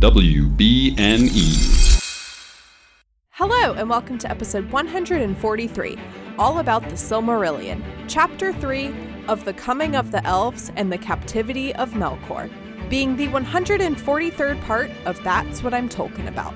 WBNE. Hello, and welcome to episode 143, all about the Silmarillion, chapter 3 of The Coming of the Elves and the Captivity of Melkor, being the 143rd part of That's What I'm Talking About.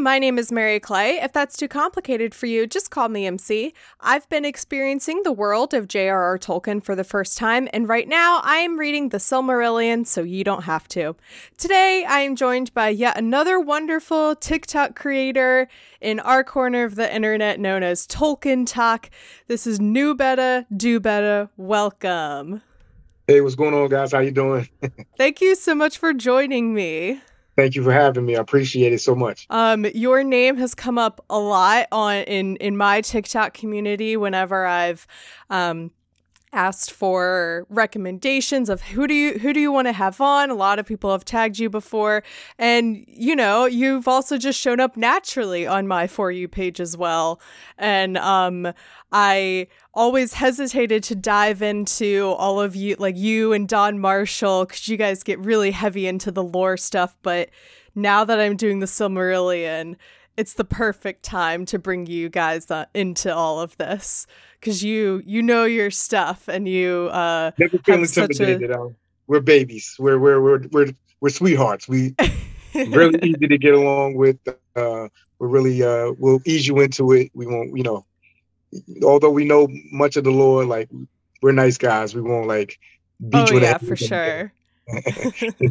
My name is Mary Clay. If that's too complicated for you, just call me MC. I've been experiencing the world of J.R.R. Tolkien for the first time, and right now I am reading The Silmarillion, so you don't have to. Today I am joined by yet another wonderful TikTok creator in our corner of the internet known as Tolkien Talk. This is New Better, Do Better. Welcome. Hey, what's going on, guys? How you doing? Thank you so much for joining me. Thank you for having me. I appreciate it so much. Um, your name has come up a lot on in in my TikTok community whenever I've um asked for recommendations of who do you who do you want to have on? A lot of people have tagged you before. And you know you've also just shown up naturally on my for you page as well. And um i always hesitated to dive into all of you like you and don marshall because you guys get really heavy into the lore stuff. But now that i'm doing the silmarillion it's the perfect time to bring you guys uh, into all of this because you you know your stuff and you uh never feel intimidated. A... We're babies. We're we're we're we're we're sweethearts. We really easy to get along with. Uh, we're really uh we'll ease you into it. We won't you know. Although we know much of the lore, like we're nice guys. We won't like beat oh, you. yeah, for sure.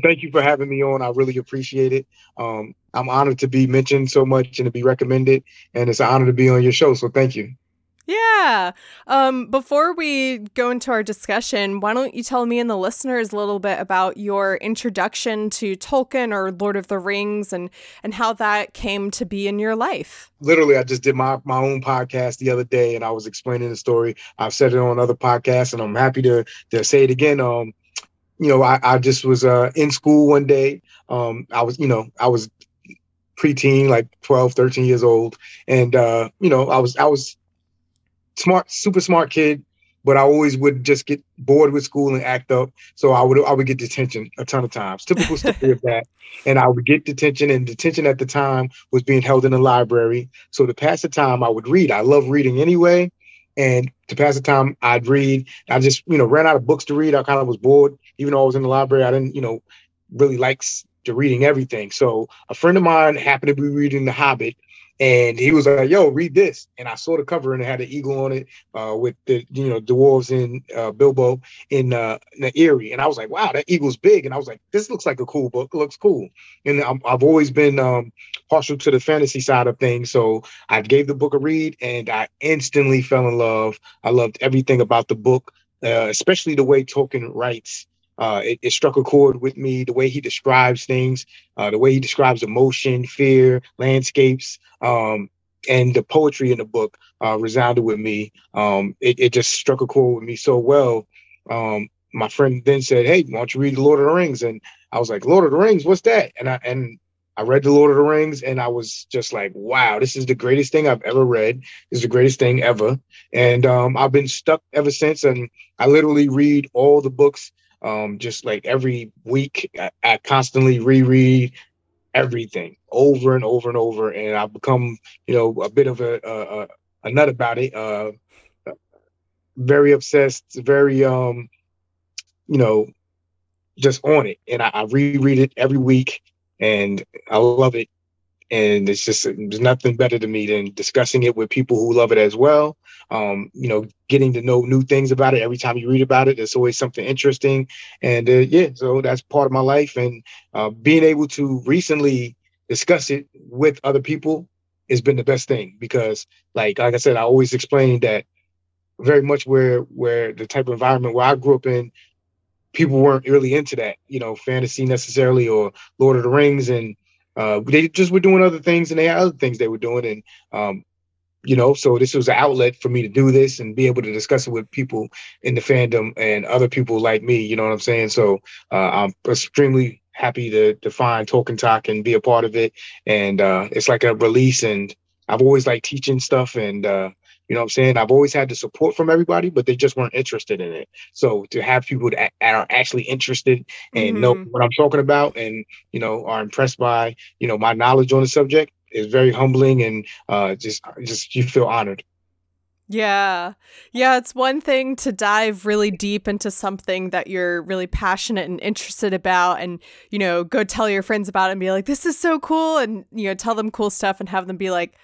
Thank you for having me on. I really appreciate it. Um, I'm honored to be mentioned so much and to be recommended, and it's an honor to be on your show. So thank you. Yeah. Um, before we go into our discussion, why don't you tell me and the listeners a little bit about your introduction to Tolkien or Lord of the Rings and and how that came to be in your life? Literally, I just did my, my own podcast the other day and I was explaining the story. I've said it on other podcasts and I'm happy to to say it again. Um, you know, I, I just was uh, in school one day. Um, I was, you know, I was preteen, like 12, 13 years old. And, uh, you know, I was, I was smart, super smart kid, but I always would just get bored with school and act up. So I would, I would get detention a ton of times, typical story of that. And I would get detention and detention at the time was being held in the library. So to pass the time, I would read. I love reading anyway. And to pass the time, I'd read. I just, you know, ran out of books to read. I kind of was bored, even though I was in the library. I didn't, you know, really like to reading everything. So a friend of mine happened to be reading The Hobbit, and he was like, "Yo, read this." And I saw the cover, and it had an eagle on it uh, with the you know dwarves in uh, Bilbo in, uh, in the Eyrie, and I was like, "Wow, that eagle's big." And I was like, "This looks like a cool book. Looks cool." And i have always been um, partial to the fantasy side of things, so I gave the book a read, and I instantly fell in love. I loved everything about the book, uh, especially the way Tolkien writes. Uh, it, it, struck a chord with me. The way he describes things, uh, the way he describes emotion, fear, landscapes, um, and the poetry in the book uh, resounded with me. Um, it, it, just struck a chord with me so well. Um, my friend then said, "Hey, why don't you read the Lord of the Rings?" And I was like, "Lord of the Rings, what's that?" And I and I read the Lord of the Rings, and I was just like, "Wow, this is the greatest thing I've ever read. This is the greatest thing ever." And um, I've been stuck ever since. And I literally read all the books um, just like every week, I, I constantly reread everything over and over and over, and I've become, you know, a bit of a a, a nut about it. Uh, very obsessed, very um, you know, just on it, and I, I reread it every week, and I love it and it's just there's nothing better to me than discussing it with people who love it as well. Um, you know getting to know new things about it. Every time you read about it there's always something interesting. And uh, yeah so that's part of my life. And uh, being able to recently discuss it with other people has been the best thing because like like i said i always explain that very much where where the type of environment where i grew up in people weren't really into that you know fantasy necessarily or lord of the rings. And uh, they just were doing other things and they had other things they were doing. And, um, you know, so this was an outlet for me to do this and be able to discuss it with people in the fandom and other people like me. You know what I'm saying? So uh, I'm extremely happy to, to find Tolkien Talk and be a part of it. And uh, it's like a release. And I've always liked teaching stuff and uh, You know what I'm saying? I've always had the support from everybody, but they just weren't interested in it. So to have people that are actually interested and mm-hmm. know what I'm talking about and, you know, are impressed by, you know, my knowledge on the subject is very humbling and uh, just, just you feel honored. Yeah. Yeah, it's one thing to dive really deep into something that you're really passionate and interested about and, you know, go tell your friends about it and be like, this is so cool. And, you know, tell them cool stuff and have them be like,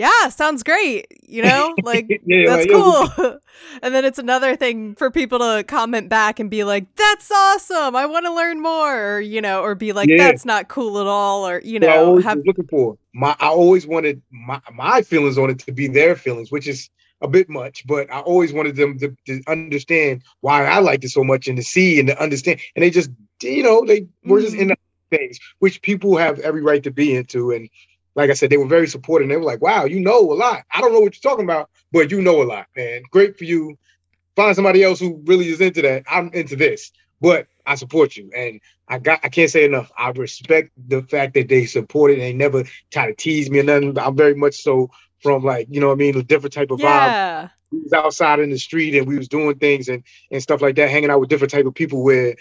yeah, sounds great. You know, like yeah, that's cool. and then it's another thing for people to comment back and be like, that's awesome. I want to learn more. Or, you know, or be like, yeah. that's not cool at all. Or, you know, have looking for my, I always wanted my, my feelings on it to be their feelings, which is, a bit much, but I always wanted them to, to, understand why I liked it so much and to see and to understand. And they just, you know, they were just mm-hmm. in things which people have every right to be into. And like I said, they were very supportive. And they were like, wow, you know a lot. I don't know what you're talking about, but you know a lot, man. Great for you. Find somebody else who really is into that. I'm into this, but I support you. And I got I can't say enough. I respect the fact that they supported it. They never try to tease me or nothing. I'm very much so from like you know what I mean a different type of vibe. yeah. vibe. We was outside in the street and we was doing things and and stuff like that, hanging out with different type of people where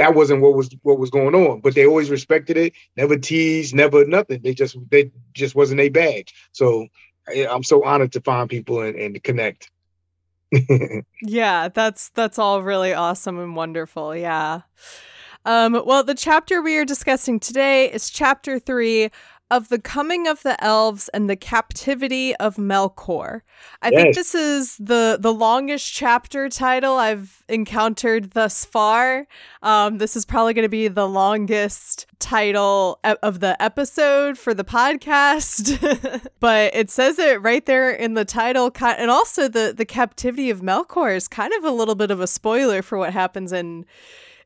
that wasn't what was what was going on. But they always respected it, never teased, never nothing. They just they just wasn't a bag. So I'm so honored to find people and, and connect. yeah, that's that's all really awesome and wonderful. Yeah. Um, well, the chapter we are discussing today is chapter three of the coming of the elves and the captivity of Melkor. I yes. think this is the the longest chapter title I've encountered thus far. Um, this is probably going to be the longest title of the episode for the podcast, but it says it right there in the title. And also, the the captivity of Melkor is kind of a little bit of a spoiler for what happens in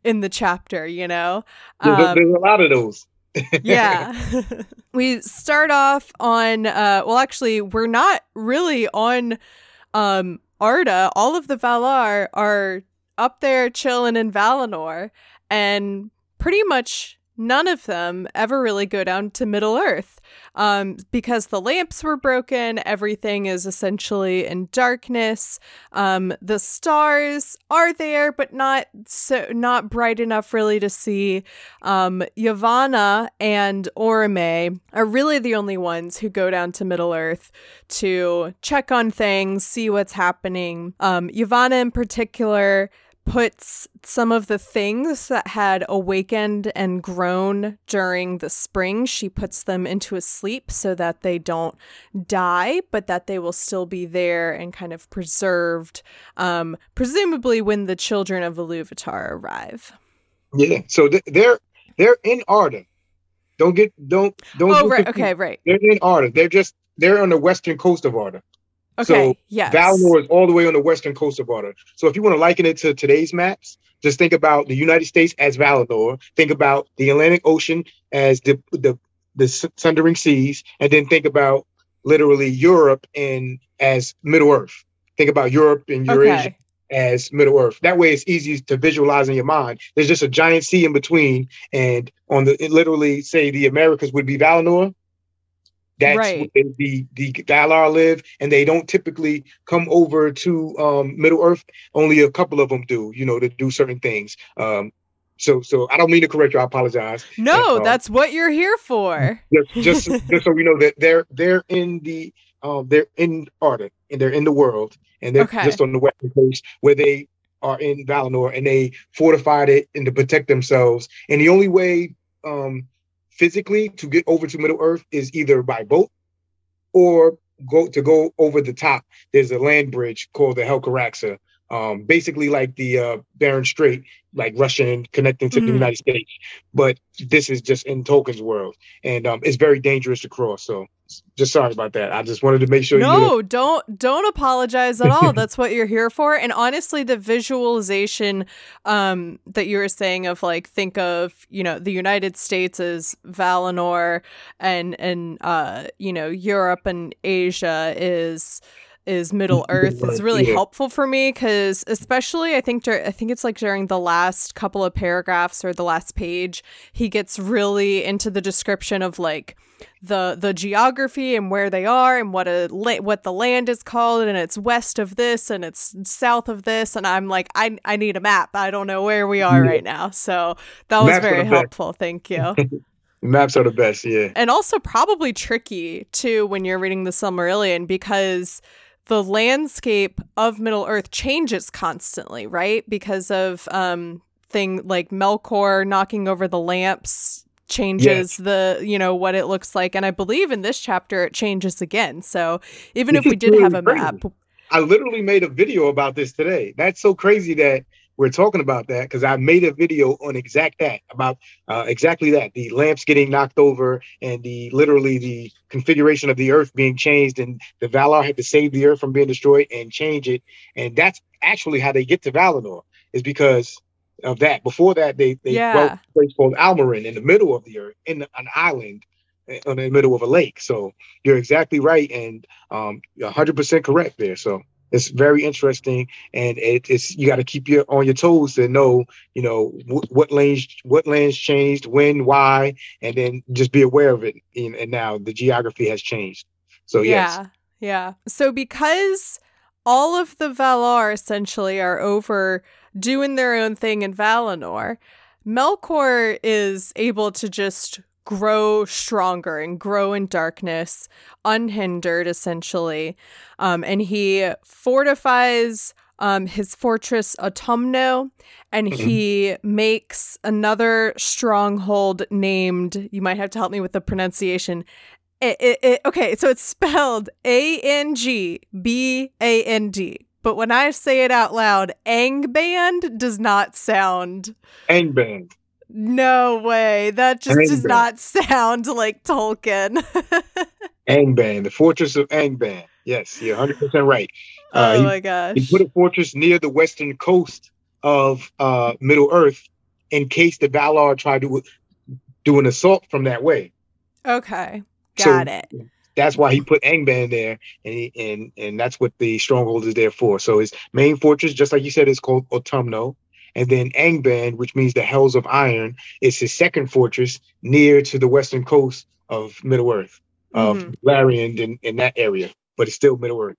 in the chapter. You know, um, there's, there's a lot of those yeah. we start off on uh well actually we're not really on um Arda. All of the Valar are up there chilling in Valinor and pretty much none of them ever really go down to Middle Earth um, because the lamps were broken. Everything is essentially in darkness. Um, the stars are there, but not so not bright enough really to see. Um, Yavanna and Orome are really the only ones who go down to Middle Earth to check on things, see what's happening. Um, Yavanna in particular puts some of the things that had awakened and grown during the spring, she puts them into a sleep so that they don't die, but that they will still be there and kind of preserved, um, presumably when the children of Iluvatar arrive. Yeah, so they're they're in Arda. Don't get don't don't. Oh right, okay, right. They're in Arda. They're just they're on the western coast of Arda. Okay. So yes. Valinor is all the way on the western coast of Arda. So if you want to liken it to today's maps, just think about the United States as Valinor. Think about the Atlantic Ocean as the the the sundering seas, and then think about literally Europe and as Middle Earth. Think about Europe and Eurasia okay. as Middle Earth. That way, it's easy to visualize in your mind. There's just a giant sea in between, and on the literally say the Americas would be Valinor, that's right. where the the Valar live, and they don't typically come over to um, Middle Earth. Only a couple of them do, you know, to do certain things. Um, so, so I don't mean to correct you. I apologize. No, um, that's what you're here for. Just, just, just so we know that they're they're in the um, they're in Arda and they're in the world, and they're okay. just on the western coast where they are in Valinor, and they fortified it and to protect themselves. And the only way um, physically to get over to Middle Earth is either by boat or go to go over the top. There's a land bridge called the Helcaraxa, um, basically like the uh, Bering Strait, like Russian connecting to mm-hmm. the United States. But this is just in Tolkien's world, and um, it's very dangerous to cross. So just sorry about that. I just wanted to make sure. You No, don't don't apologize at all. That's what you're here for. And honestly, the visualization um, that you were saying of like think of you know the United States as Valinor, and and uh, you know Europe and Asia is is Middle Earth is really helpful for me because especially I think dur- I think it's like during the last couple of paragraphs or the last page he gets really into the description of like the the geography and where they are and what a la- what the land is called and it's west of this and it's south of this and I'm like I I need a map. I don't know where we are right now. So that was Maps very the best. helpful. Thank you. Maps are the best. Yeah. and also probably tricky too when you're reading the Silmarillion because the landscape of Middle Earth changes constantly, right? Because of um thing like Melkor knocking over the lamps changes the you know what it looks like and I believe in this chapter it changes again. So even if we did really have a crazy. map, I literally made a video about this today. That's so crazy that we're talking about that because I made a video on exact that about uh, exactly that the lamps getting knocked over and the literally the configuration of the earth being changed and the Valar had to save the earth from being destroyed and change it and that's actually how they get to Valinor is because of that. Before that, they they Yeah. in a place called Almaren in the middle of the earth in an island uh, in the middle of a lake. So you're exactly right and um, 100% correct there. So it's very interesting, and it, it's you got to keep your on your toes to know, you know, wh- what lanes what lands changed, when, why, and then just be aware of it. And, and now the geography has changed. So yes, Yeah, yeah. So because all of the Valar essentially are over doing their own thing in Valinor, Melkor is able to just grow stronger and grow in darkness, unhindered essentially. Um, and he fortifies um, his fortress Utumno, and Mhm. he makes another stronghold named, you might have to help me with the pronunciation, it, it, it, okay, so it's spelled A N G B A N D. But when I say it out loud, Angband does not sound. Angband, No way. That just does not sound like Tolkien. Angband, the fortress of Angband. Yes, you're 100 percent right. Uh, oh he- my gosh. He put a fortress near the western coast of uh, Middle Earth in case the Valar tried to do an assault from that way. okay. So- Got it. That's why he put Angband there, and he, and and that's what the stronghold is there for. So his main fortress, just like you said, is called Utumno, and then Angband, which means the Hells of Iron, is his second fortress near to the western coast of Middle Earth, of Mhm. Larian in, in that area, but it's still Middle Earth.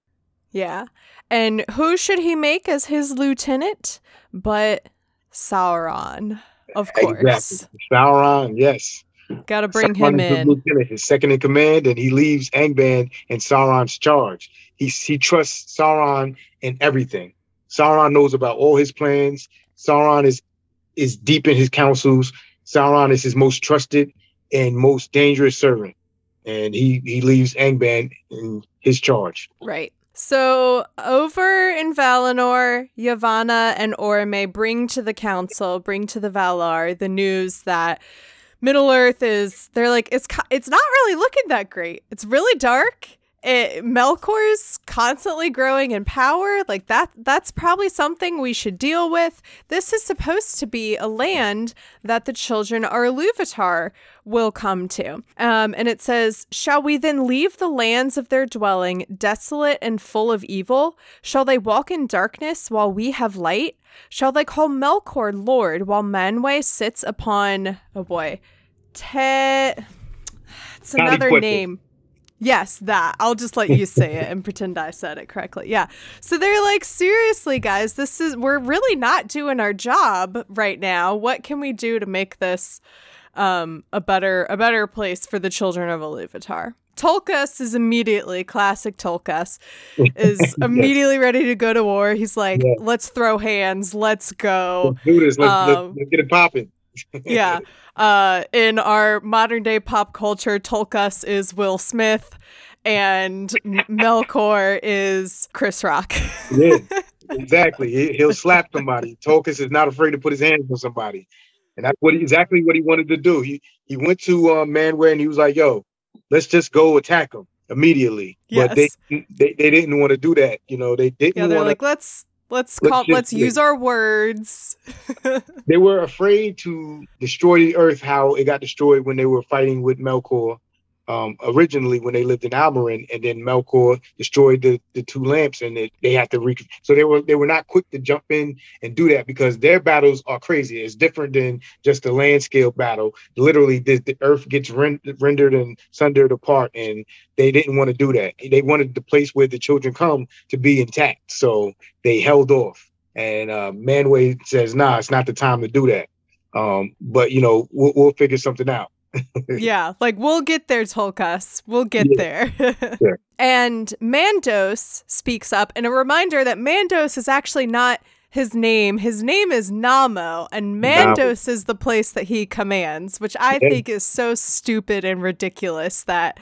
Yeah. And who should he make as his lieutenant? But Sauron, of course. Exactly. Sauron, yes. Got to bring Sauron him in. lieutenant, his second in command, and he leaves Angband in Sauron's charge. He he trusts Sauron in everything. Sauron knows about all his plans. Sauron is is deep in his councils. Sauron is his most trusted and most dangerous servant, and he he leaves Angband in his charge. Right. So over in Valinor, Yavanna and Orome bring to the council, bring to the Valar the news that Middle Earth is. They're like it's it's not really looking that great. It's really dark. It, Melkor's constantly growing in power. Like that. That's probably something we should deal with. This is supposed to be a land that the children of Iluvatar will come to. Um, and it says, Shall we then leave the lands of their dwelling desolate and full of evil? Shall they walk in darkness while we have light? Shall they call Melkor Lord while Manwë sits upon, oh boy, Te. It's another name. Yes, that. I'll just let you say it and pretend I said it correctly. Yeah. So they're like, seriously, guys, this is, we're really not doing our job right now. What can we do to make this um, a better a better place for the children of Iluvatar. Tulkas is immediately classic Tulkas is immediately ready to go to war. He's like, Yeah. "Let's throw hands, let's go." Let's do this. Let's, Um, let's, let's get it popping. Yeah. Uh, in our modern day pop culture, Tulkas is Will Smith, and Melkor is Chris Rock. Yeah, exactly. He, he'll slap somebody. Tulkas is not afraid to put his hands on somebody, and that's what exactly what he wanted to do. He he went to uh, Manwë and he was like, "Yo, let's just go attack him immediately." But they, they they didn't want to do that. You know, they didn't yeah, they're want like, to. Let's let's Let's call, just let's it." use our words. They were afraid to destroy the earth how it got destroyed when they were fighting with Melkor um, originally when they lived in Almaren, and then Melkor destroyed the, the two lamps, and they, they had to re. So they were they were not quick to jump in and do that because their battles are crazy. It's different than just a land scale battle. Literally, the, the earth gets rend- rendered and sundered apart, and they didn't want to do that. They wanted the place where the children come to be intact, so they held off. And uh, Manwë says, "Nah, it's not the time to do that." Um, but you know, we'll, we'll figure something out. yeah, like we'll get there, Tulkas. We'll get Yeah. there. Yeah. And Mandos speaks up, and a reminder that Mandos is actually not his name. His name is Namo, and. Mandos is the place that he commands, which I Yeah. think is so stupid and ridiculous that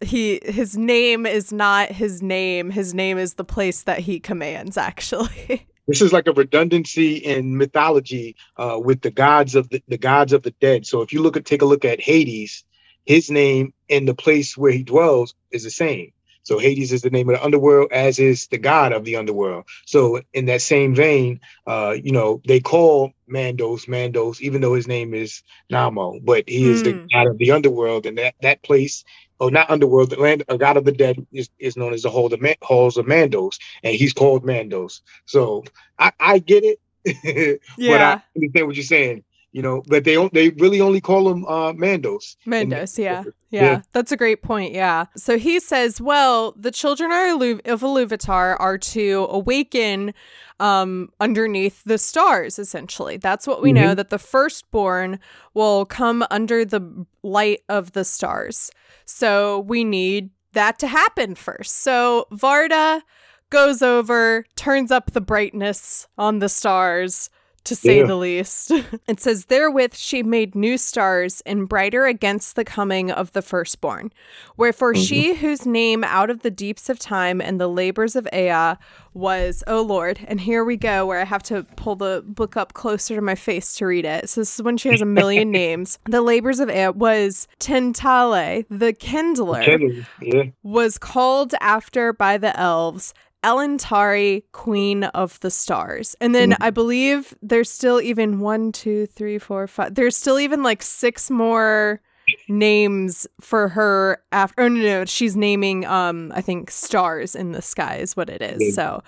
he his name is not his name. His name is the place that he commands, actually. This is like a redundancy in mythology uh, with the gods of the, the gods of the dead. So if you look at take a look at Hades, his name and the place where he dwells is the same. So Hades is the name of the underworld, as is the god of the underworld. So in that same vein, uh, you know, they call Mandos Mandos, even though his name is Namo, but he is the Hmm. god of the underworld, and that that place. Oh, not underworld. The land, a god of the dead is, is known as the hall of Man, halls of Mandos, and he's called Mandos. So I, I get it, but yeah, I understand what you're saying. You know, but they. They really only call him uh, Mandos. Mandos, yeah. Yeah. Yeah, that's a great point. Yeah. So he says, well, the children are of Iluvatar are to awaken um, underneath the stars, essentially. That's what we know, that the firstborn will come under the light of the stars. So we need that to happen first. So Varda goes over, turns up the brightness on the stars. To say Yeah. the least. it says, Therewith she made new stars and brighter against the coming of the firstborn. Wherefore mm-hmm. she whose name out of the deeps of time and the labors of Ea was, O Lord. And here we go, where I have to pull the book up closer to my face to read it. So this is when she has a million names. The labors of Ea was Tintallë, the kindler Kendall, yeah, was called after by the elves Elentari, Queen of the Stars. And then I believe there's still even one, two, three, four, five. There's still even like six more names for her after oh no no she's naming um i think stars in the sky is what it is so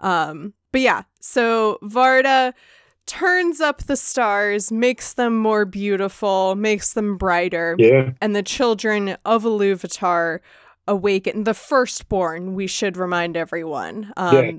um but yeah so varda turns up the stars makes them more beautiful makes them brighter yeah, and the children of Iluvatar awaken. The firstborn, we should remind everyone. Um, Yeah.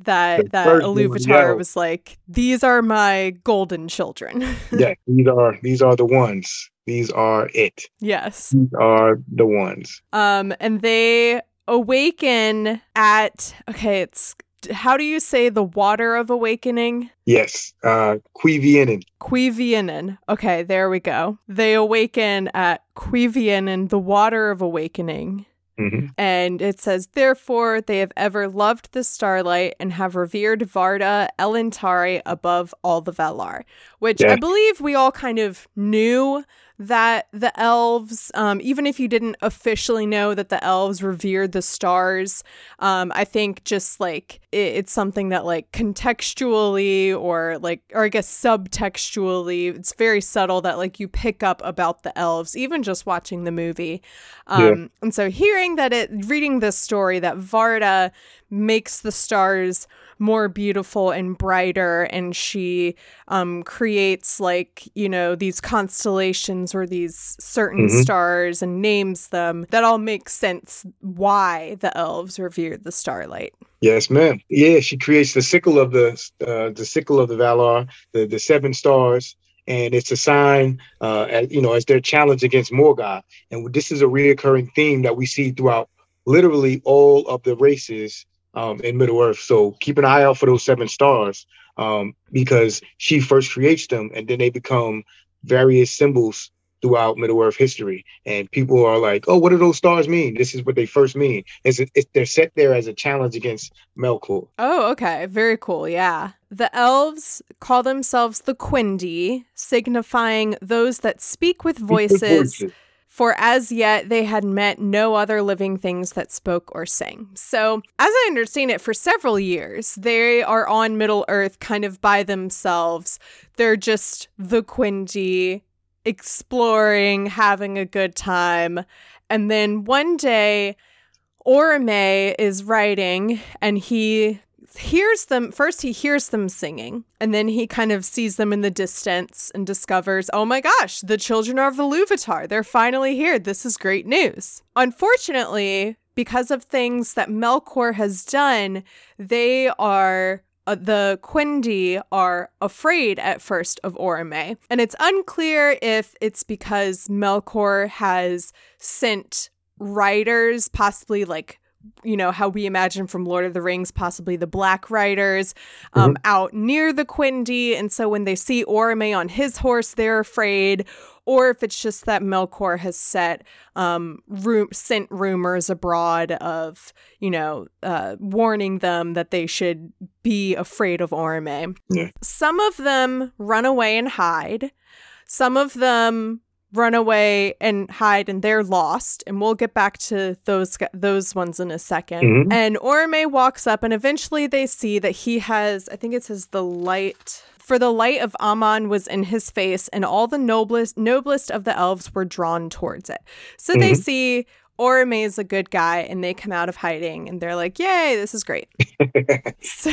That The that Iluvatar yeah. was like, these are my golden children. yeah. These are these are the ones. These are it. yes. These are the ones. Um, and they awaken at okay, it's how do you say the water of awakening? Yes. Uh, Cuiviénen. Cuiviénen. Okay, there we go. They awaken at Cuiviénen, the water of awakening. Hmm And it says, Therefore, they have ever loved the starlight and have revered Varda Elentari above all the Valar, which I believe we all kind of knew that the elves, um, even if you didn't officially know that the elves revered the stars, um, I think just like it, it's something that like contextually or like, or I guess subtextually, it's very subtle that like you pick up about the elves, even just watching the movie. Um, Yeah. And so hearing that it, reading this story that Varda makes the stars more beautiful and brighter and she um, creates like you know these constellations or these certain Mhm. stars and names them that all makes sense why the elves revered the starlight Yes, ma'am. Yeah, she creates the sickle of the uh, the sickle of the Valar, the the seven stars, and it's a sign, uh, as, you know, as their challenge against Morgoth. And this is a reoccurring theme that we see throughout literally all of the races um, in Middle Earth. So keep an eye out for those seven stars um, because she first creates them, and then they become various symbols throughout Middle Earth history. And people are like, "Oh, what do those stars mean?" This is what they first mean. Is it? It's, they're set there as a challenge against Melkor. Oh, okay. Very cool. Yeah. The elves call themselves the Quendi, signifying those that speak with voices, for as yet they had met no other living things that spoke or sang. So, as I understand it, for several years, they are on Middle Earth kind of by themselves. They're just the Quendi exploring, having a good time. And then one day, Orome is writing and he hears them first he hears them singing and then he kind of sees them in the distance and discovers oh my gosh the children of Iluvatar they're finally here. This is great news. Unfortunately because of things that Melkor has done they are uh, the Quendi are afraid at first of Orome. And it's unclear if it's because Melkor has sent riders, possibly like you know how we imagine from Lord of the Rings, possibly the Black Riders, um, mm-hmm. out near the Quendi, and so when they see Orome on his horse, they're afraid, or if it's just that Melkor has set um, ru- sent rumors abroad of you know uh, warning them that they should be afraid of Orome. Yeah. Some of them run away and hide. Some of them run away and hide and they're lost and we'll get back to those those ones in a 2nd mm-hmm. and Orome walks up and eventually they see that he has I think it says the light for the light of Aman was in his face, and all the noblest noblest of the elves were drawn towards it. So mm-hmm. they see Orome is a good guy, and they come out of hiding, and they're like, "Yay, this is great." so,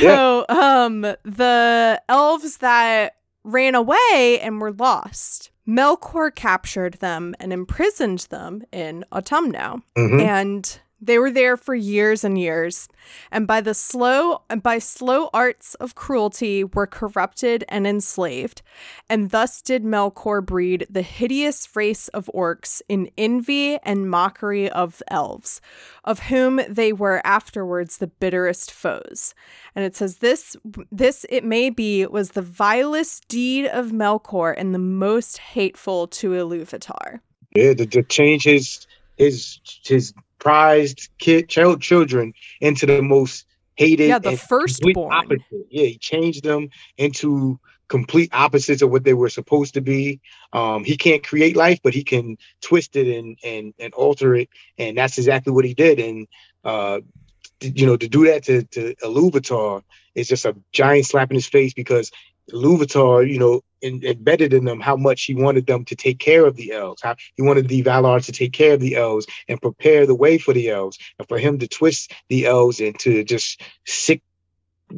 yeah. um, the elves that ran away and were lost. Melkor captured them and imprisoned them in Utumno. Mm-hmm. And they were there for years and years, and by the slow and by slow arts of cruelty were corrupted and enslaved, and thus did Melkor breed the hideous race of orcs in envy and mockery of elves, of whom they were afterwards the bitterest foes. And it says this this it may be was the vilest deed of Melkor and the most hateful to Iluvatar. Yeah, to, change his his his prized kid child children into the most hated yeah the firstborn opposite. yeah he changed them into complete opposites of what they were supposed to be. Um he can't create life but he can twist it and and and alter it and that's exactly what he did. And uh you know to do that to to Iluvatar is just a giant slap in his face because Iluvatar, you know, in, embedded in them how much he wanted them to take care of the elves. How he wanted the Valar to take care of the elves and prepare the way for the elves, and for him to twist the elves into just sick,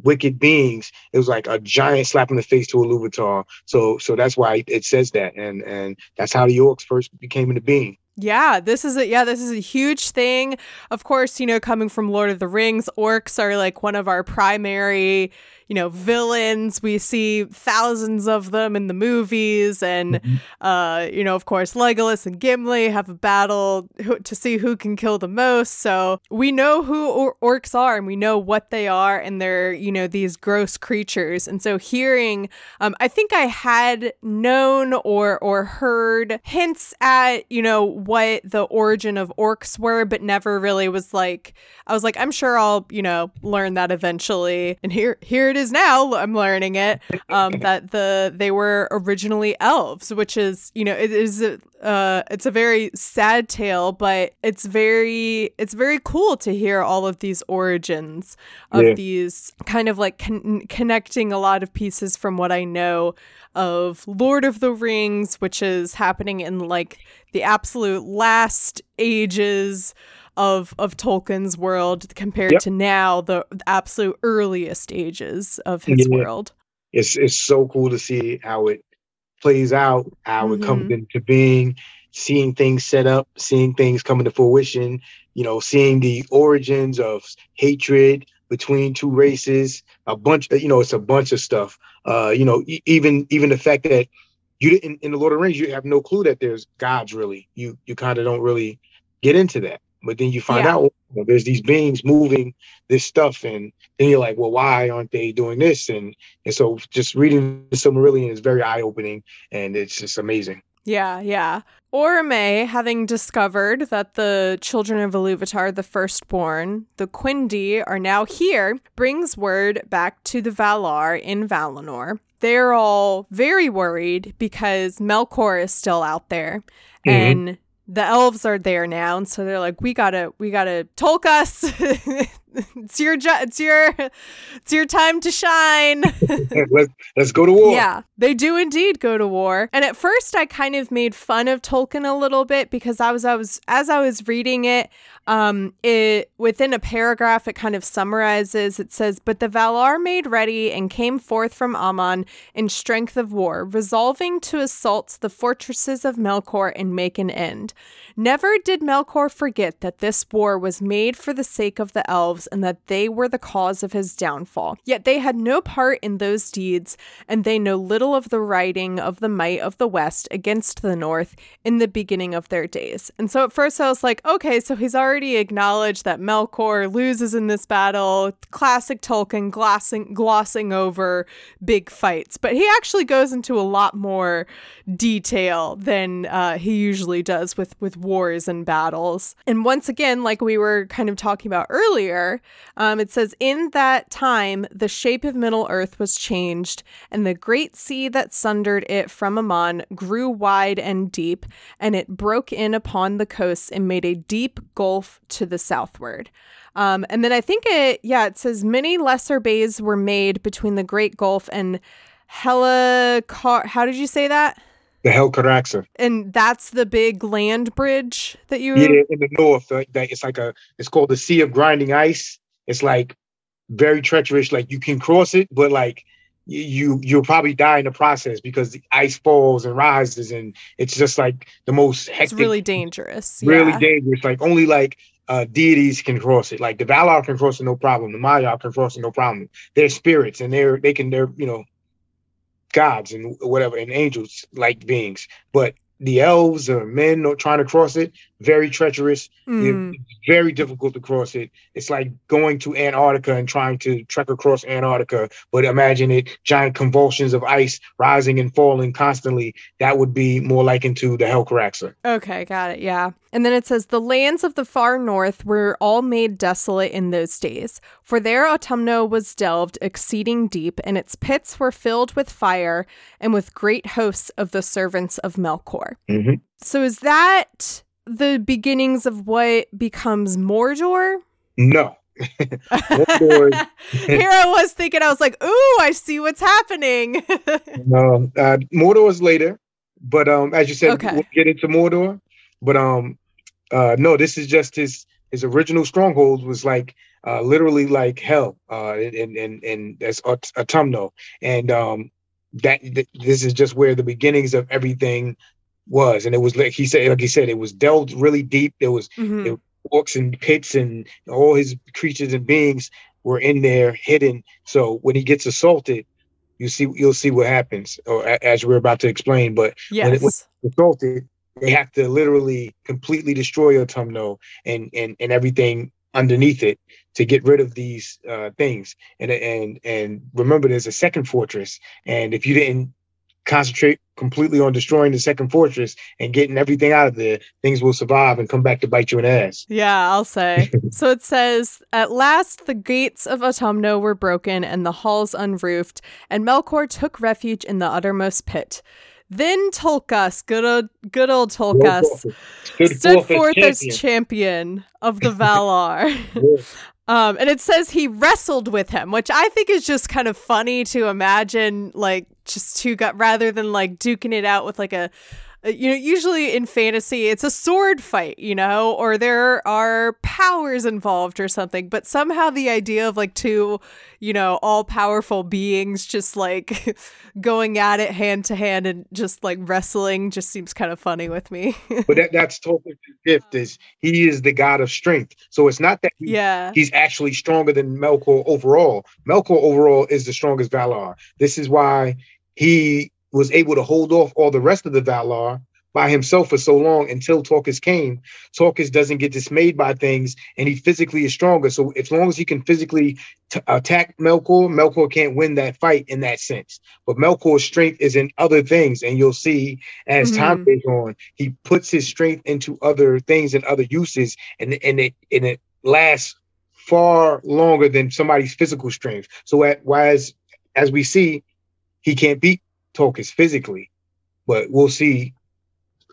wicked beings. It was like a giant slap in the face to Iluvatar. So, so that's why it says that, and and that's how the orcs first became into being. Yeah, this is a yeah, this is a huge thing. Of course, you know, coming from Lord of the Rings, orcs are like one of our primary you know, villains. We see thousands of them in the movies. And, mm-hmm. uh, you know, of course, Legolas and Gimli have a battle to see who can kill the most. So we know who or- orcs are and we know what they are. And they're, you know, these gross creatures. And so hearing, um, I think I had known or, or heard hints at, you know, what the origin of orcs were, but never really was like, I was like, I'm sure I'll, you know, learn that eventually. And here, here it is now. I'm learning it. Um, that the they were originally elves, which is, you know, it is, uh, it's a very sad tale, but it's very, it's very cool to hear all of these origins of yeah. these kind of like con- connecting a lot of pieces from what I know of Lord of the Rings, which is happening in like the absolute last ages of of Tolkien's world compared yep. to now the, the, absolute earliest ages of his yeah. world. It's it's so cool to see how it plays out, how mm-hmm. it comes mm-hmm. into being, seeing things set up, seeing things come into fruition, you know, seeing the origins of hatred between two races, a bunch you know, it's a bunch of stuff. Uh, you know, e- even even the fact that you didn't in the Lord of the Rings, you have no clue that there's gods really. You you kind of don't really get into that. But then you find yeah. out well, there's these beings moving this stuff, and then you're like, well, why aren't they doing this? And and so just reading the Silmarillion is very eye opening, and it's just amazing. Yeah, yeah. Orome, having discovered that the children of Iluvatar, the firstborn, the Quendi, are now here, brings word back to the Valar in Valinor. They're all very worried because Melkor is still out there. Mm-hmm. And the elves are there now and so they're like we gotta we gotta Tulkas it's your jo- it's your it's your time to shine. let's let's go to war. Yeah, they do indeed go to war. And at first, I kind of made fun of Tolkien a little bit because I was I was as I was reading it, um, it within a paragraph it kind of summarizes. It says, "But the Valar made ready and came forth from Aman in strength of war, resolving to assault the fortresses of Melkor and make an end. Never did Melkor forget that this war was made for the sake of the elves and that they were the cause of his downfall. Yet they had no part in those deeds, and they know little of the writing of the might of the West against the North in the beginning of their days." And so at first I was like, "Okay, so he's already." already acknowledged that Melkor loses in this battle. Classic Tolkien glossing glossing over big fights, but he actually goes into a lot more detail than uh, he usually does with with wars and battles. And once again, like we were kind of talking about earlier, um, it says in that time the shape of Middle Earth was changed, and the great sea that sundered it from Aman grew wide and deep, and it broke in upon the coasts and made a deep gulf to the southward. Um, and then I think it, yeah, it says many lesser bays were made between the Great Gulf and Helicar. How did you say that? The Helcaraxa. And that's the big land bridge that you. Yeah, in the north, that it's like a. It's called the Sea of Grinding Ice. It's like very treacherous. Like you can cross it, but like you you'll probably die in the process because the ice falls and rises and it's just like the most hectic, it's really dangerous really yeah. dangerous like only like uh deities can cross it like the valar can cross it no problem the Maiar can cross it no problem they're spirits and they're they can they're you know gods and whatever and angels like beings. But the elves or men trying to cross it very treacherous Mm. very difficult to cross it it's like going to antarctica and trying to trek across antarctica but imagine it giant convulsions of ice rising and falling constantly that would be more likened to the Helcaraxa. Okay, got it. Yeah. And then it says the lands of the far north were all made desolate in those days, for there Utumno was delved exceeding deep, and its pits were filled with fire and with great hosts of the servants of Melkor. Mhm. So is that the beginnings of what becomes Mordor? no Mordor Here I was thinking, I was like, ooh, I see what's happening. no uh mordor is later but um as you said Okay. we'll get into mordor but um uh no this is just his his original stronghold was like uh literally like hell uh and and and that's Aut- Utumno and um that th- this is just where the beginnings of everything was and it was like he said like he said it was delved really deep. There was Mhm. It- orcs and pits and all his creatures and beings were in there hidden. So when he gets assaulted you see you'll see what happens or as we're about to explain but when it- was assaulted they have to literally completely destroy Utumno and and and everything underneath it to get rid of these uh things. And and and remember there's a second fortress and if you didn't concentrate completely on destroying the second fortress and getting everything out of there things will survive and come back to bite you in the ass Yeah, I'll say. so it says, At last the gates of Utumno were broken and the halls unroofed, and Melkor took refuge in the uttermost pit. Then Tulkas, good old, good old Tulkas, stood forth as champion. champion of the Valar. Um, and it says he wrestled with him, which I think is just kind of funny to imagine, like just two gut rather than like duking it out with like a, you know, usually in fantasy it's a sword fight, you know, or there are powers involved or something. But somehow the idea of like two, you know, all powerful beings just like going at it hand to hand and just like wrestling just seems kind of funny with me. but that, that's Tolkien's gift is he is the god of strength so it's not that he- yeah. he's actually stronger than Melkor overall. Melkor overall is the strongest Valar. This is why he was able to hold off all the rest of the Valar by himself for so long until Tulkas came. Tulkas doesn't get dismayed by things and he physically is stronger. So as long as he can physically t- attack Melkor, Melkor can't win that fight in that sense. But Melkor's strength is in other things. And you'll see as mm-hmm. time goes on, he puts his strength into other things and other uses and, and it and it lasts far longer than somebody's physical strength. So at, whereas as we see, he can't beat Tulkas physically, but we'll see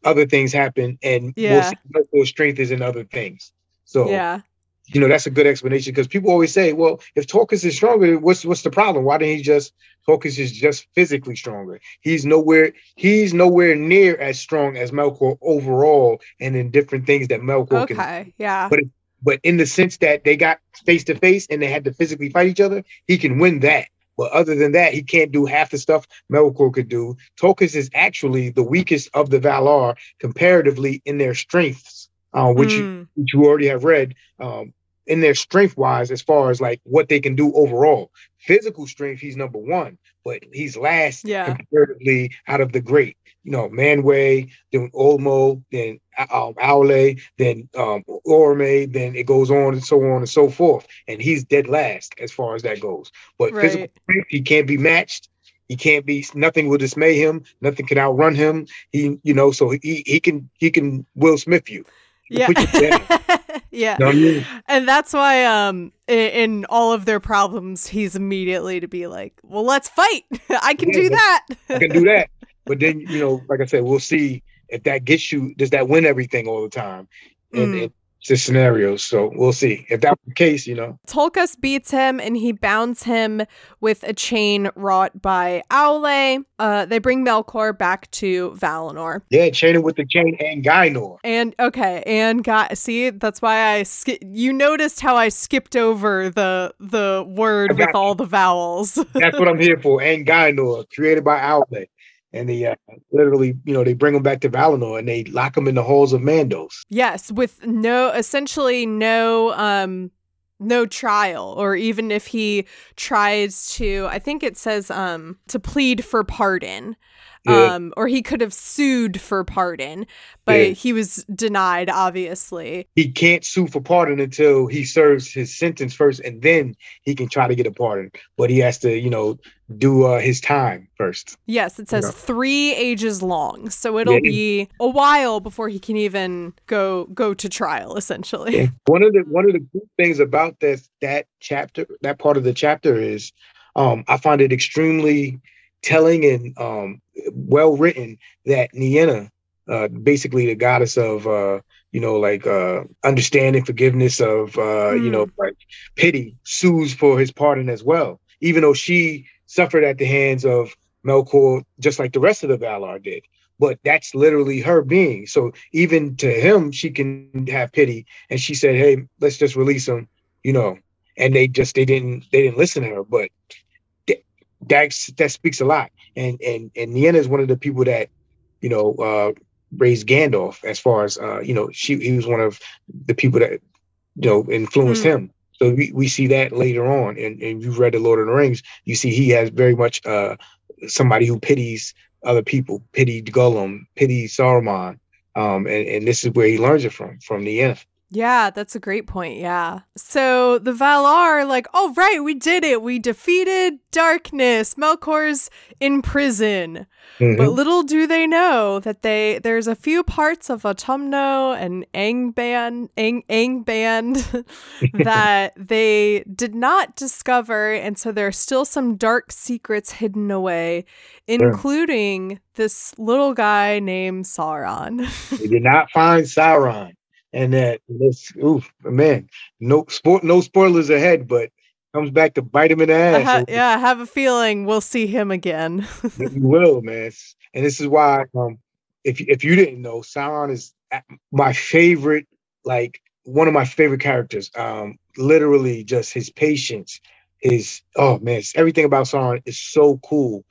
other things happen and we'll Yeah. see Melkor's strength is in other things. So Yeah. you know that's a good explanation because people always say, well, if Tulkas is stronger, what's what's the problem? Why didn't he just Tulkas is just physically stronger? He's nowhere he's nowhere near as strong as Melkor overall, and in different things that Melkor okay, can. Okay, yeah. But but in the sense that they got face to face and they had to physically fight each other, he can win that. But other than that, he can't do half the stuff Melkor could do. Tulkas is actually the weakest of the Valar comparatively in their strengths, uh, which, mm. you, which you already have read. Um, in their strength wise, as far as like what they can do overall. Physical strength, he's number one, but he's last yeah. comparatively out of the great. You know, Manwë, then Ulmo, then um, Aule, then um, Orome, then it goes on and so on and so forth. And he's dead last as far as that goes. But right. physical strength, he can't be matched. He can't be nothing will dismay him. Nothing can outrun him. He, you know, so he he can he can Will Smith you. Yeah. yeah. You know I mean? And that's why um in, in, all of their problems he's immediately to be like, "Well, let's fight. I can yeah, do that." I can do that. But then, you know, like I said, we'll see if that gets you does that win everything all the time. And, mm. and the scenarios. So we'll see. If that's the case, you know. Tulkas beats him and he bounds him with a chain wrought by Aule. Uh, they bring Melkor back to Valinor. Yeah, chain it with the chain Angainor. And okay, and got see that's why I sk- you noticed how I skipped over the the word with you. all the vowels. that's what I'm here for. Angainor, created by Aule and they uh, literally, you know, they bring him back to Valinor and they lock him in the halls of Mandos. Yes, with no, essentially no, um, no trial, or even if he tries to, I think it says, um, to plead for pardon. Yeah. Um, or he could have sued for pardon, but yeah. he was denied, obviously. He can't sue for pardon until he serves his sentence first, and then he can try to get a pardon. But he has to, you know, do uh, his time first. Yes, it says you know? three ages long, so it'll yeah. be a while before he can even go go to trial. Essentially, one of the one of the good things about this that chapter, that part of the chapter is, um, I find it extremely telling and um, well written that Nienna, uh, basically the goddess of uh, you know like uh, understanding, forgiveness, of mm. you know hmm. like pity, sues for his pardon as well, even though she suffered at the hands of Melkor, just like the rest of the Valar did. But that's literally her being. So even to him, she can have pity. And she said, "Hey, let's just release him," you know. And they just they didn't they didn't listen to her. But that that speaks a lot. And and and Nienna is one of the people that you know uh, raised Gandalf. As far as uh, you know, she he was one of the people that you know influenced mm. him. So we, we see that later on, and, and you've read the Lord of the Rings. You see he has very much uh, somebody who pities other people, pitied Gollum, pities Saruman, um, and, and this is where he learns it from, from Nienna. Yeah, that's a great point. Yeah. So the Valar, like, oh, right, we did it. We defeated darkness. Melkor's in prison. Mm-hmm. But little do they know that they there's a few parts of Utumno and Angband, Ang, Angband that they did not discover. And so there are still some dark secrets hidden away, including this little guy named Sauron. they did not find Sauron and that this oof man no sport no spoilers ahead but comes back to bite him in the ass. ha- yeah i have a feeling we'll see him again. You will man. And this is why um if, if you didn't know sauron is my favorite like one of my favorite characters. Um literally just his patience his oh man everything about sauron is so cool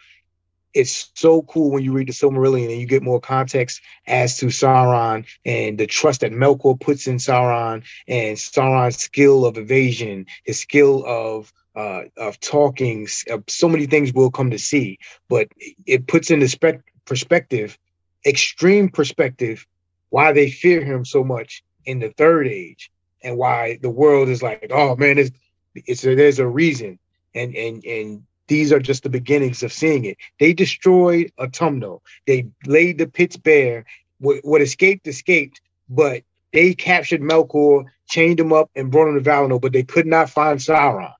it's so cool when you read the Silmarillion and you get more context as to Sauron and the trust that Melkor puts in Sauron and Sauron's skill of evasion, his skill of uh, of talking. Uh, so many things we'll come to see, but it puts into spe- perspective, extreme perspective, why they fear him so much in the Third Age and why the world is like, oh man, it's, it's a, there's a reason. And and and these are just the beginnings of seeing it. They destroyed Utumno. They laid the pits bare. What, what escaped escaped, but they captured Melkor, chained him up, and brought him to Valinor. But they could not find Sauron,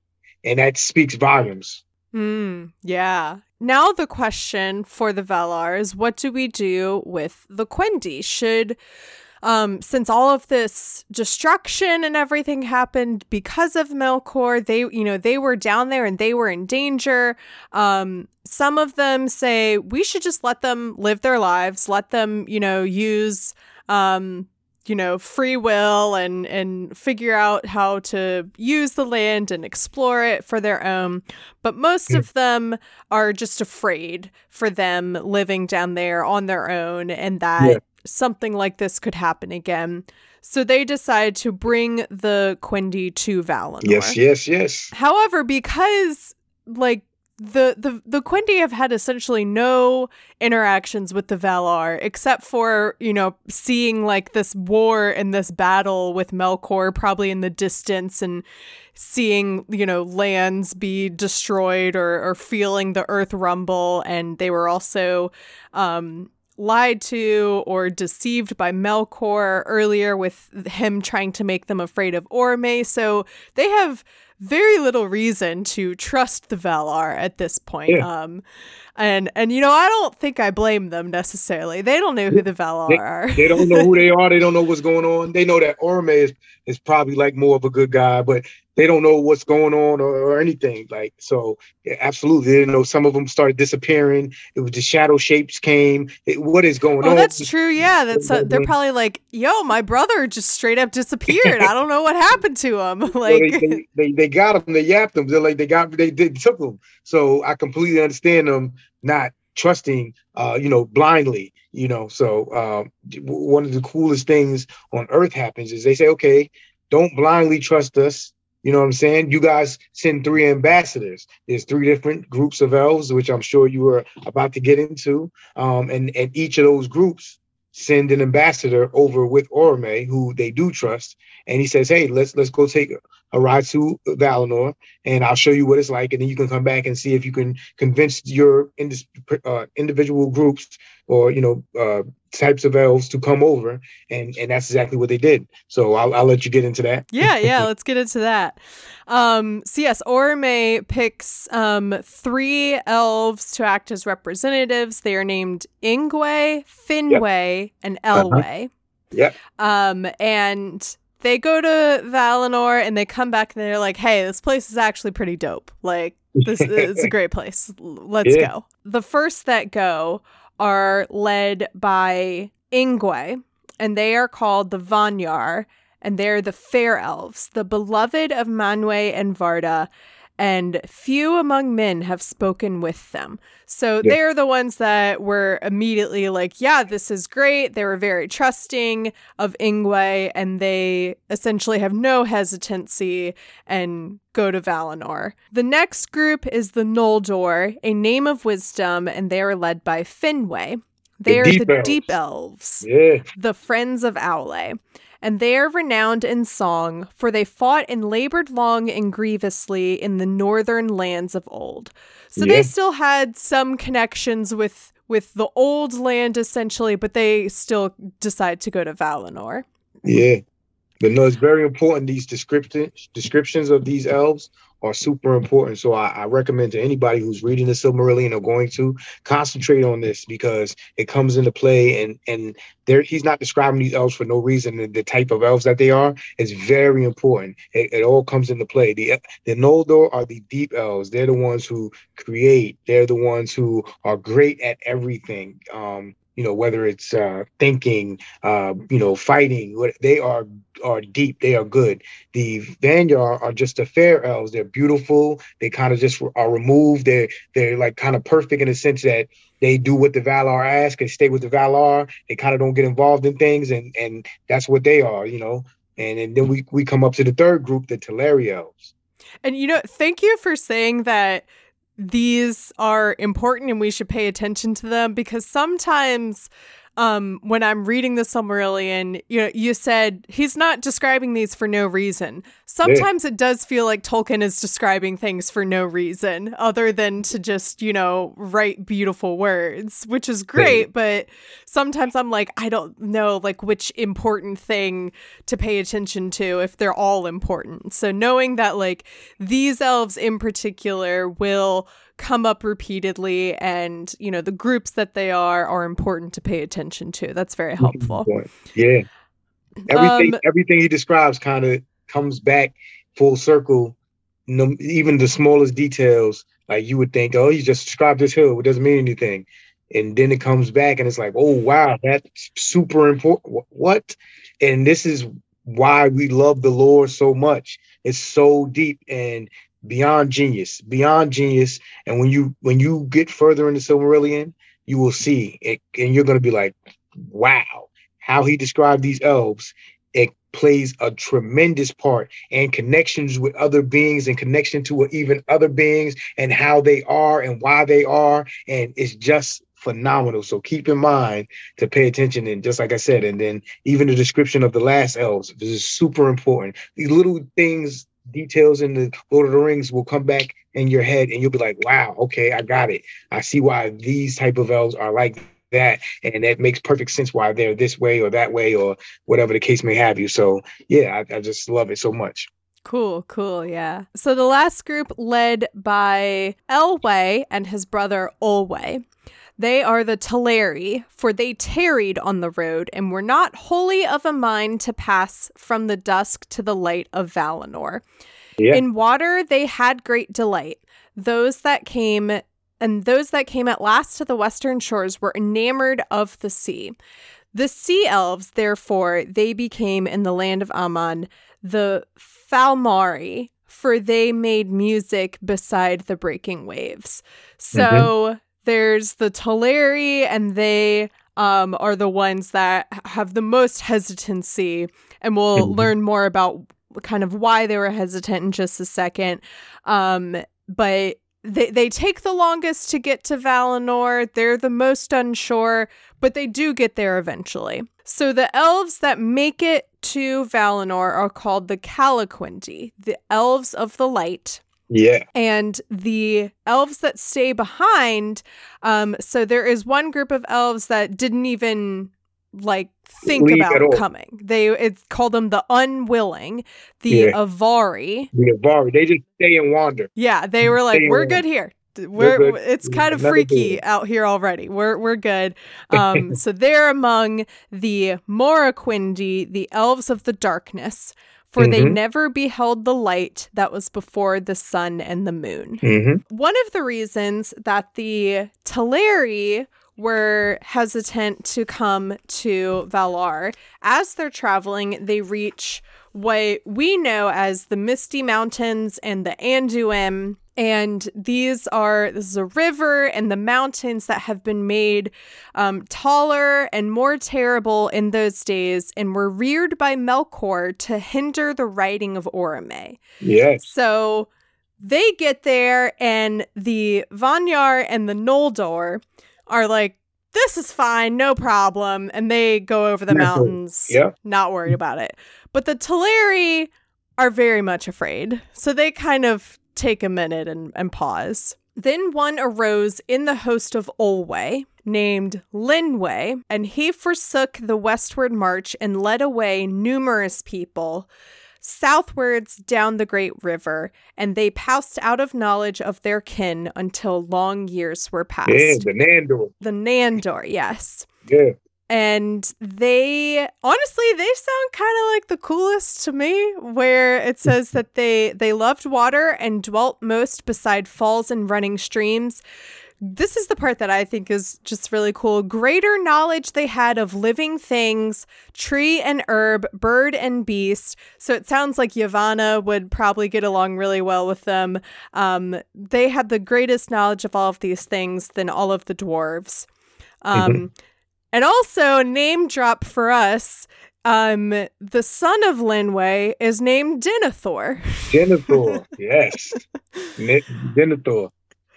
and that speaks volumes. Hmm. yeah. Now the question for the Valar is, what do we do with the Quendi? Should um, since all of this destruction and everything happened because of Melkor, they, you know, they were down there and they were in danger. Um, some of them say we should just let them live their lives, let them, you know, use um, you know free will and and figure out how to use the land and explore it for their own but most mm. of them are just afraid for them living down there on their own and that yeah. Something like this could happen again so they decide to bring the Quendi to Valinor. Yes, yes, yes. However, because like the the the Quendi have had essentially no interactions with the Valar except for you know seeing like this war and this battle with Melkor probably in the distance and seeing you know lands be destroyed or or feeling the earth rumble and they were also um lied to or deceived by Melkor earlier with him trying to make them afraid of Orome so they have very little reason to trust the Valar at this point. Yeah. Um, and and you know, I don't think I blame them necessarily. They don't know who the Valar they, are. they don't know who they are. They don't know what's going on. They know that Orome is is probably like more of a good guy, but they don't know what's going on or, or anything. Like so, yeah, absolutely. You know, some of them started disappearing. It was the shadow shapes came. It, what is going oh, on? That's true. Yeah, that's uh, they're probably like, yo, my brother just straight up disappeared. I don't know what happened to him. like they, they, they, they got him. They yapped him. They're like they got they did took him. So I completely understand them not trusting, uh, you know, blindly. You know, so um, one of the coolest things on Earth happens is they say, okay, don't blindly trust us you know what I'm saying? You guys send three ambassadors. There's three different groups of elves, which I'm sure you were about to get into. Um, and, and each of those groups send an ambassador over with Orome, who they do trust. And he says, Hey, let's let's go take a ride to Valinor and I'll show you what it's like. And then you can come back and see if you can convince your uh, individual groups or, you know, uh, types of elves to come over. And, and that's exactly what they did. So I'll, I'll let you get into that. Yeah, yeah, let's get into that. Um, so yes, Orome picks um, three elves to act as representatives. They are named Ingwe, Finwë, yep. and. Elwë. Uh-huh. Yep. Um, and they go to Valinor and they come back and they're like, hey, this place is actually pretty dope. Like, this is a great place. Let's yeah. go. The first that go are led by Ingwe, and they are called the Vanyar, and they're the fair elves, the beloved of Manwë and Varda, and few among men have spoken with them. So yeah. they're the ones that were immediately like, yeah, this is great. They were very trusting of Ingwe, and they essentially have no hesitancy and go to Valinor. The next group is the Noldor, a name of wisdom, and they are led by Finwë. They the are deep the elves. deep elves, yeah. the friends of Aule and they are renowned in song, for they fought and labored long and grievously in the northern lands of old. So yeah. they still had some connections with with the old land essentially, but they still decide to go to Valinor. Yeah. But no, it's very important these description descriptions of these elves are super important. So I, I, recommend to anybody who's reading the Silmarillion or going to concentrate on this because it comes into play and and there he's not describing these elves for no reason. The, the type of elves that they are is very important. It, it, all comes into play. The the Noldor are the deep elves. They're the ones who create. They're the ones who are great at everything. Um, you know whether it's uh, thinking uh, you know fighting they are are deep they are good. The Vanyar are just the fair elves. They're beautiful. They kind of just are removed. They're they're like kind of perfect in the sense that they do what the Valar ask and stay with the Valar. They kind of don't get involved in things and and that's what they are you know? And, and then we we come up to the third group the Teleri elves. And you know thank you for saying that these are important and we should pay attention to them because sometimes um, when I'm reading the Silmarillion, you know, you said he's not describing these for no reason. Sometimes yeah. it does feel like Tolkien is describing things for no reason other than to just, you know, write beautiful words, which is great. Yeah. But sometimes I'm like, I don't know, like, which important thing to pay attention to if they're all important. So knowing that, like, these elves in particular will come up repeatedly and you know the groups that they are are important to pay attention to that's very helpful yeah Everything Um, everything he describes kind of comes back full circle. No, even the smallest details, like you would think, oh, he just described this hill. It doesn't mean anything. And then it comes back and it's like, oh wow, that's super important. What? And this is why we love the Lord so much. It's so deep and beyond genius, beyond genius. And when you when you get further into Silmarillion, you will see it, and you're gonna be like, wow, how he described these elves. It plays a tremendous part and connections with other beings and connection to even other beings and how they are and why they are. And it's just phenomenal. So keep in mind to pay attention. And just like I said, and then even the description of the last elves, this is super important. These little things, details in the Lord of the Rings will come back in your head and you'll be like, wow, okay, I got it. I see why these type of elves are like that. And that makes perfect sense why they're this way or that way or whatever the case may have you. So yeah, I, I just love it so much. Cool, cool, yeah. So the last group, led by Elwë and his brother Olwë, they are the Teleri, for they tarried on the road and were not wholly of a mind to pass from the dusk to the light of Valinor. Yeah. In water they had great delight. Those that came and those that came at last to the western shores were enamored of the sea. The sea elves, therefore, they became in the land of Aman the Falmari, for they made music beside the breaking waves. Mm-hmm. So there's the Teleri, and they um, are the ones that have the most hesitancy, and we'll Mhm. learn more about kind of why they were hesitant in just a second. Um, but they they take the longest to get to Valinor. They're the most unsure, but they do get there eventually. So the elves that make it to Valinor are called the Calaquendi, the elves of the light. Yeah. And the elves that stay behind, um, so there is one group of elves that didn't even like think Leave about coming. They it's called them the unwilling, the Yeah. Avari. The Avari, they just stay and wander. Yeah, they were like, Stay "We're good here. We're good. it's kind of freaky it." out here already. We're we're good." Um, so they're among the Moriquendi, the elves of the darkness, for they Mhm. never beheld the light that was before the sun and the moon. hmm One of the reasons that the Teleri were hesitant to come to Valar, as they're traveling, they reach what we know as the Misty Mountains and the Anduin. And these are, this is a river and the mountains that have been made um, taller and more terrible in those days and were reared by Melkor to hinder the writing of Orome. Yes. So they get there, and the Vanyar and the Noldor are like, this is fine, no problem. And they go over the mountains, Yep. not worried about it. But the Teleri are very much afraid. So they kind of take a minute and, and pause. Then one arose in the host of Olwë, named Lenwë, and he forsook the westward march and led away numerous people southwards down the great river, and they passed out of knowledge of their kin until long years were past. Yeah, the Nandor. The Nandor, yes. Yeah. And they honestly they sound kind of like the coolest to me where it says that they they loved water and dwelt most beside falls and running streams. This is the part that I think is just really cool. Greater knowledge they had of living things, tree and herb, bird and beast. So it sounds like Yavanna would probably get along really well with them. Um, they had the greatest knowledge of all of these things than all of the dwarves. Um, And also, name drop for us. Um, the son of Lenwë is named Denethor. Denethor. yes. Ne- Denethor.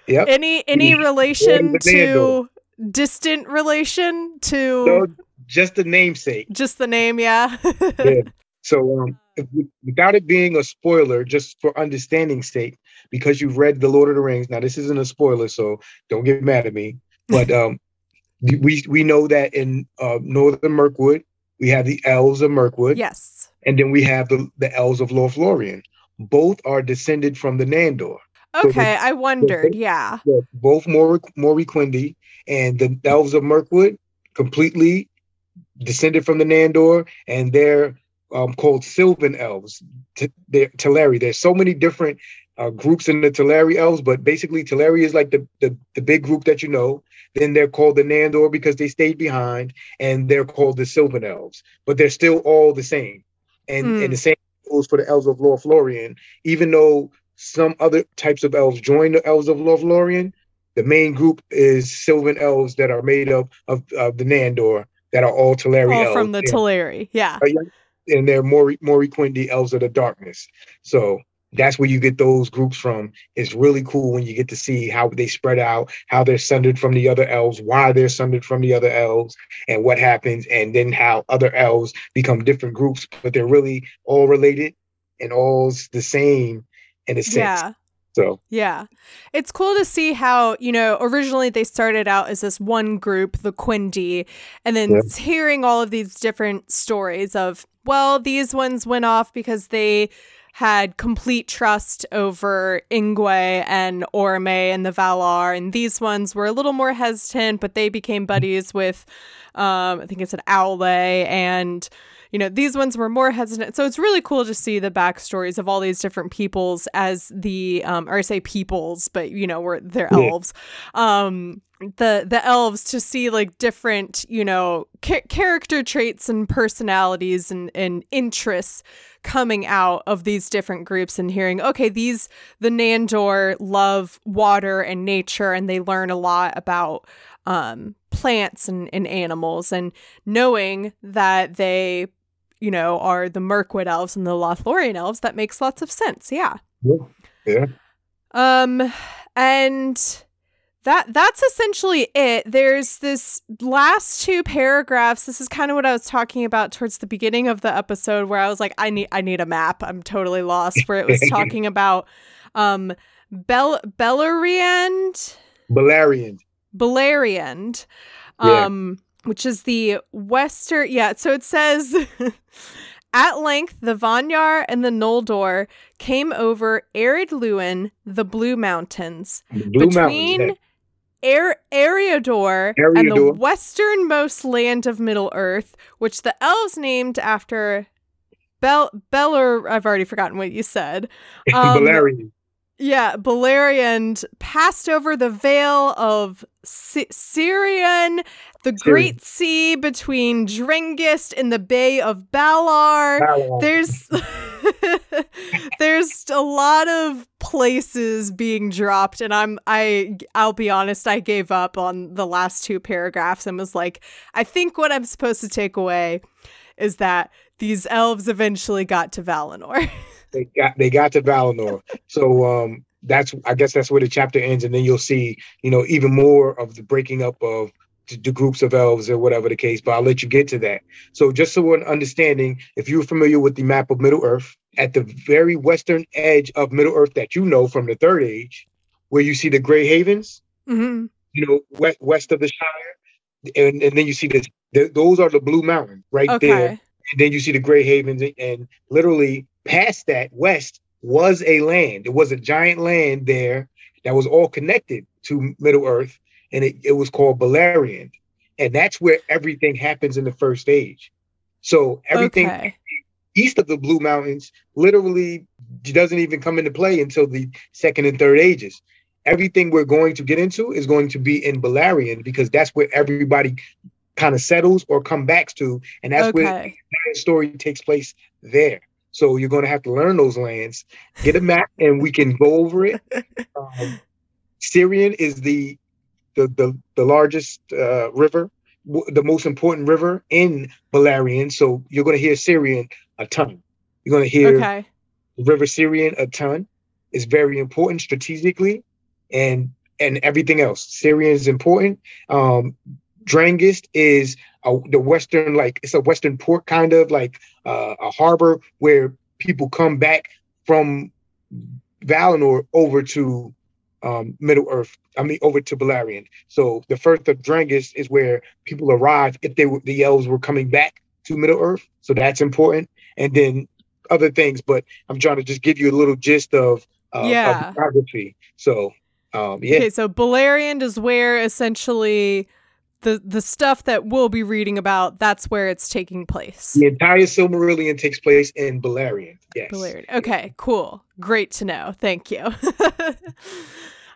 Yep. Any any relation to distant relation to So just the namesake. just the name? Yeah. Yeah. So um, without it being a spoiler, just for understanding's sake, because you've read The Lord of the Rings. Now this isn't a spoiler, so don't get mad at me. But um, we we know that in uh, Northern Mirkwood we have the elves of Mirkwood, yes. and then we have the the elves of Lothlorien. Both are descended from the Nandor. So Okay, I wondered. Yeah. Yeah, both Mor Moriquendi and the elves of Mirkwood completely descended from the Nandor, and they're um, called Sylvan elves. T- they're Teleri. There's so many different uh, groups in the Teleri elves, but basically Teleri is like the, the the big group that you know. Then they're called the Nandor because they stayed behind, and they're called the Sylvan elves. But they're still all the same, and Mm. and the same goes for the elves of Lothlorien. Even though some other types of elves join the elves of Lothlorien, the main group is Sylvan elves that are made up of, of the Nandor that are all Teleri All elves. from the Teleri. Yeah. and they're Mori Moriquendi elves of the darkness. So that's where you get those groups from. It's really cool when you get to see how they spread out, how they're sundered from the other elves, why they're sundered from the other elves, and what happens, and then how other elves become different groups, but they're really all related and all's the same in a sense. Yeah. So Yeah. It's cool to see how, you know, originally they started out as this one group, the Quendi, and then Yeah. hearing all of these different stories of, well, these ones went off because they had complete trust over Ingwe and Orome and the Valar, and these ones were a little more hesitant, but they became buddies with, um, I think it's an Owle, and you know these ones were more hesitant so it's really cool to see the backstories of all these different peoples as the um or I say peoples but you know we're they're Yeah. elves um the the elves to see like different you know cha- character traits and personalities and and interests coming out of these different groups and hearing okay these the nandor love water and nature and they learn a lot about um plants and, and animals and knowing that they you know are the mirkwood elves and the lothlorien elves that makes lots of sense. Yeah. Yeah, yeah. um and that that's essentially it. There's this last two paragraphs. This is kind of what i was talking about towards the beginning of the episode where i was like i need i need a map. I'm totally lost where it was talking about um Bel Beleriand? Balarian. Beleriand, Yeah. um, which is the western. Yeah, so it says, at length the Vanyar and the Noldor came over Ered Luin, the Blue Mountains, The Blue between Mountains. Ar- Eriador, and the westernmost land of Middle Earth, which the elves named after Bel Beller. I've already forgotten what you said. Yeah. um, Balarian. Yeah, Beleriand passed over the Vale of Sy- Sirion, the Sirion. Great Sea between Drengist and the Bay of Balar. Balor. There's there's a lot of places being dropped and I'm I I'll be honest I gave up on the last two paragraphs and was like I think what I'm supposed to take away is that these elves eventually got to Valinor. they got they got to Valinor. So um that's I guess that's where the chapter ends, and then you'll see, you know, even more of the breaking up of the, groups of elves or whatever the case. But I'll let you get to that. So just so we're understanding, if you're familiar with the map of Middle Earth, at the very western edge of Middle Earth that you know from the Third Age, where you see the Grey Havens, Mhm. you know, west, west of the Shire, and, and then you see this. th- those are the Blue Mountains right there Okay. and then you see the Grey Havens, and literally past that west was a land. It was a giant land there that was all connected to Middle Earth, and it, it was called Beleriand, and that's where everything happens in the first age. So everything Okay. east of the Blue Mountains literally doesn't even come into play until the second and third ages. Everything we're going to get into is going to be in Balarian because that's where everybody kind of settles or come back to, and that's where okay. the story takes place there. So you're going to have to learn those lands, get a map, and we can go over it. Um, Sirion is the the the, the largest uh, river, w- the most important river in Balarian. So you're going to hear Sirion a ton. You're going to hear Okay. River Sirion a ton. It's very important strategically, and and everything else. Sirion is important. Um, Drengist is a, the western, like it's a western port kind of like uh, a harbor where people come back from Valinor over to um, Middle Earth. I mean, over to Balerion. So the Firth of Drengist is where people arrive if they were the elves were coming back to Middle Earth. So that's important. And then other things, but I'm trying to just give you a little gist of uh, of geography. So um, yeah, Okay, so Beleriand is where essentially the the stuff that we'll be reading about, that's where it's taking place. The entire Silmarillion takes place in Beleriand. Yes. Beleriand. Okay, cool. Great to know. Thank you.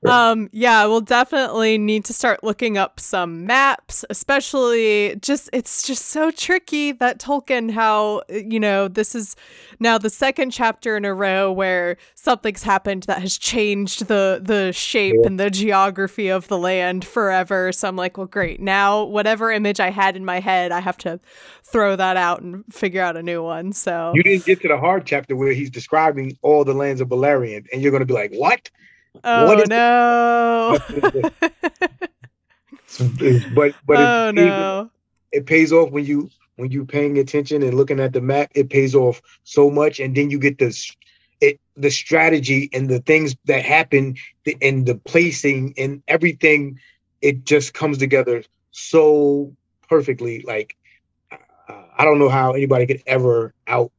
um yeah we'll definitely need to start looking up some maps especially just it's just so tricky that tolkien how you know this is now the second chapter in a row where something's happened that has changed the the shape and the geography of the land forever. So i'm like well great. Now whatever image i had in my head i have to throw that out and figure out a new one. So you didn't get to the hard chapter where he's describing all the lands of Beleriand and you're going to be like what Oh no! but but oh, it, no. it pays off when you when you paying attention and looking at the map. It pays off so much, and then you get this it the strategy and the things that happen and the placing and everything. It just comes together so perfectly. Like uh, I don't know how anybody could ever out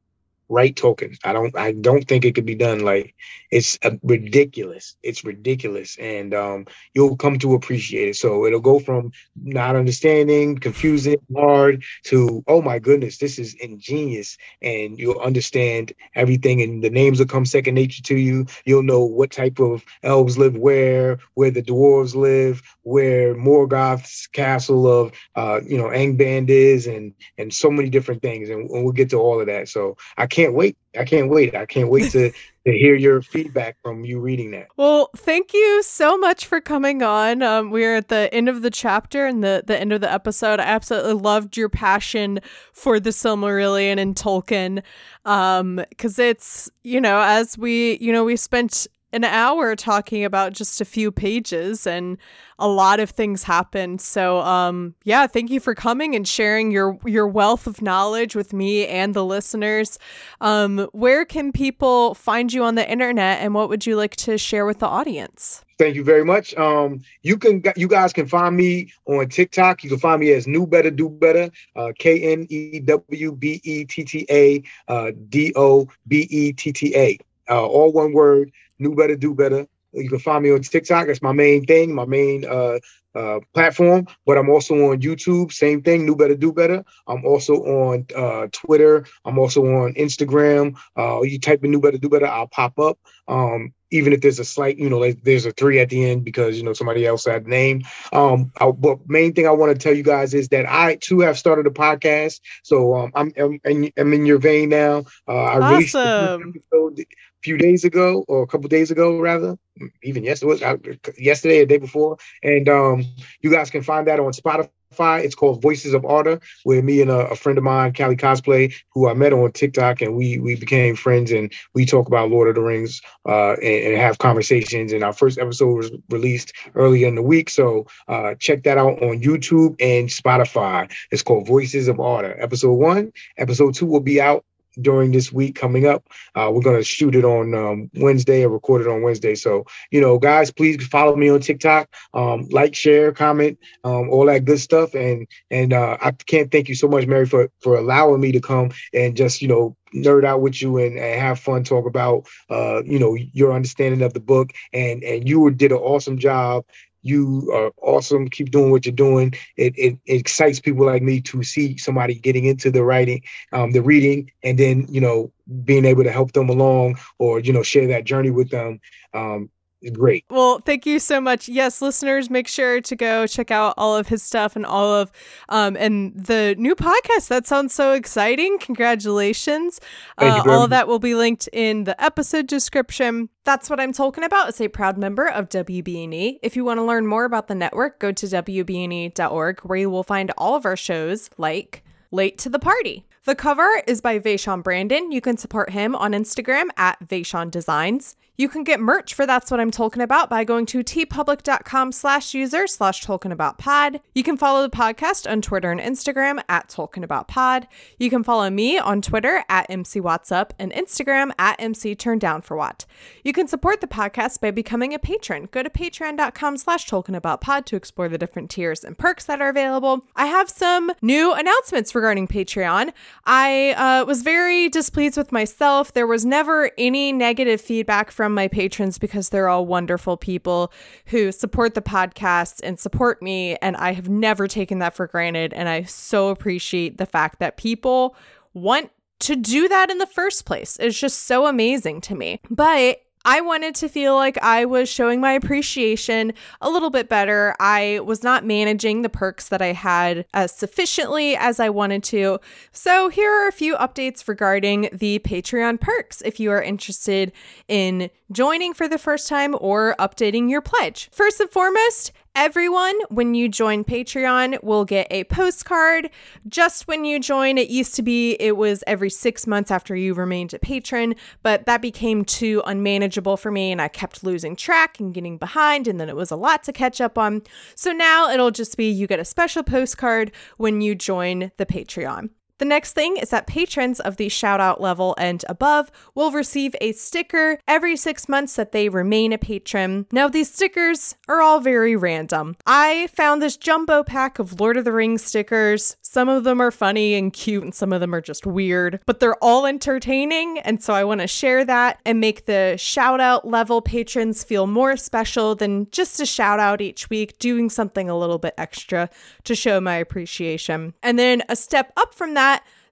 write tokens. I don't I don't think it could be done. Like it's uh, ridiculous. It's ridiculous, and um, you'll come to appreciate it. So it'll go from not understanding, confusing, hard to oh my goodness, this is ingenious, and you'll understand everything. And the names will come second nature to you. You'll know what type of elves live where, where the dwarves live, where Morgoth's castle of uh, you know Angband is, and and so many different things. And, and we'll get to all of that. So I can't can't wait. I can't wait. I can't wait to to hear your feedback from you reading that. Well, thank you so much for coming on. Um, we're at the end of the chapter and the the end of the episode. I absolutely loved your passion for the Silmarillion and Tolkien, because um, it's you know as we you know we spent an hour talking about just a few pages and a lot of things happened. So um yeah, thank you for coming and sharing your your wealth of knowledge with me and the listeners. Um where can people find you on the internet and what would you like to share with the audience? Thank you very much. Um, you can you guys can find me on TikTok. You can find me as New Better Do Better, uh, K N E W B E T T A uh, D O B E T T A. Uh, all one word. New Better Do Better. You can find me on TikTok. That's my main thing, my main uh, uh, platform. But I'm also on YouTube. Same thing. New Better Do Better. I'm also on uh, Twitter. I'm also on Instagram. Uh, you type in New Better Do Better, I'll pop up. Um, even if there's a slight, you know, like there's a three at the end because you know somebody else had the name. Um, I, but main thing I want to tell you guys is that I too have started a podcast. So um, I'm, I'm, I'm in your vein now. Uh, I awesome. released few days ago or a couple days ago rather even yesterday yesterday or day before and um you guys can find that on spotify. It's called voices of Arda where me and a, a, friend of mine Callie cosplay who i met on tiktok and we we became friends and we talk about lord of the rings uh and, and have conversations and our first episode was released earlier in the week so uh check that out on youtube and spotify. It's called voices of Arda episode one episode two will be out during this week coming up. Uh, we're gonna shoot it on um, Wednesday and record it on Wednesday. So you know, guys, please follow me on TikTok, um, like, share, comment, um, all that good stuff. And and uh, I can't thank you so much, Mary, for for allowing me to come and just you know nerd out with you and, and have fun talk about uh, you know your understanding of the book and and you did an awesome job you are awesome. Keep doing what you're doing. It, it, it, excites people like me to see somebody getting into the writing, um, the reading, and then you know being able to help them along or you know share that journey with them. Um, great. Well, thank you so much. Yes, listeners, make sure to go check out all of his stuff and all of um and the new podcast. That sounds so exciting. Congratulations. Uh, all of that will be linked in the episode description. That's what I'm talking about. It's a proud member of WBNE. If you want to learn more about the network, go to WBNE.org where you will find all of our shows like Late to the Party. The cover is by Vaishon Brandon. You can support him on Instagram at Vaishon Designs. You can get merch for That's What I'm Talking About by going to teepublic.com slash user slash Tolkien About Pod. You can follow the podcast on Twitter and Instagram at Tolkien About Pod. You can follow me on Twitter at MC Up and Instagram at MC Turn Down for What. You can support the podcast by becoming a patron. Go to patreon.com slash Tolkien About Pod to explore the different tiers and perks that are available. I have some new announcements regarding Patreon. I uh, was very displeased with myself. There was never any negative feedback from from my patrons because they're all wonderful people who support the podcast and support me. And I have never taken that for granted. And I so appreciate the fact that people want to do that in the first place. It's just so amazing to me. But I wanted to feel like I was showing my appreciation a little bit better. I was not managing the perks that I had as sufficiently as I wanted to. So, here are a few updates regarding the Patreon perks if you are interested in joining for the first time or updating your pledge. First and foremost, Everyone, when you join Patreon, will get a postcard. Just when you join, it used to be it was every six months after you remained a patron, but that became too unmanageable for me and I kept losing track and getting behind, and then it was a lot to catch up on. So now it'll just be you get a special postcard when you join the Patreon. The next thing is that patrons of the shout out level and above will receive a sticker every six months that they remain a patron. Now, these stickers are all very random. I found this jumbo pack of Lord of the Rings stickers. Some of them are funny and cute, and some of them are just weird, but they're all entertaining. And so I want to share that and make the shout out level patrons feel more special than just a shout out each week, doing something a little bit extra to show my appreciation. And then a step up from that,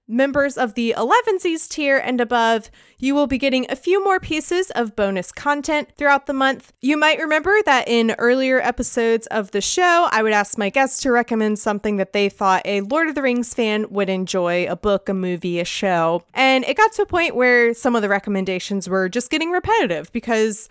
members of the 11sies tier and above, you will be getting a few more pieces of bonus content throughout the month. You might remember that in earlier episodes of the show, I would ask my guests to recommend something that they thought a Lord of the Rings fan would enjoy a book, a movie, a show. And it got to a point where some of the recommendations were just getting repetitive because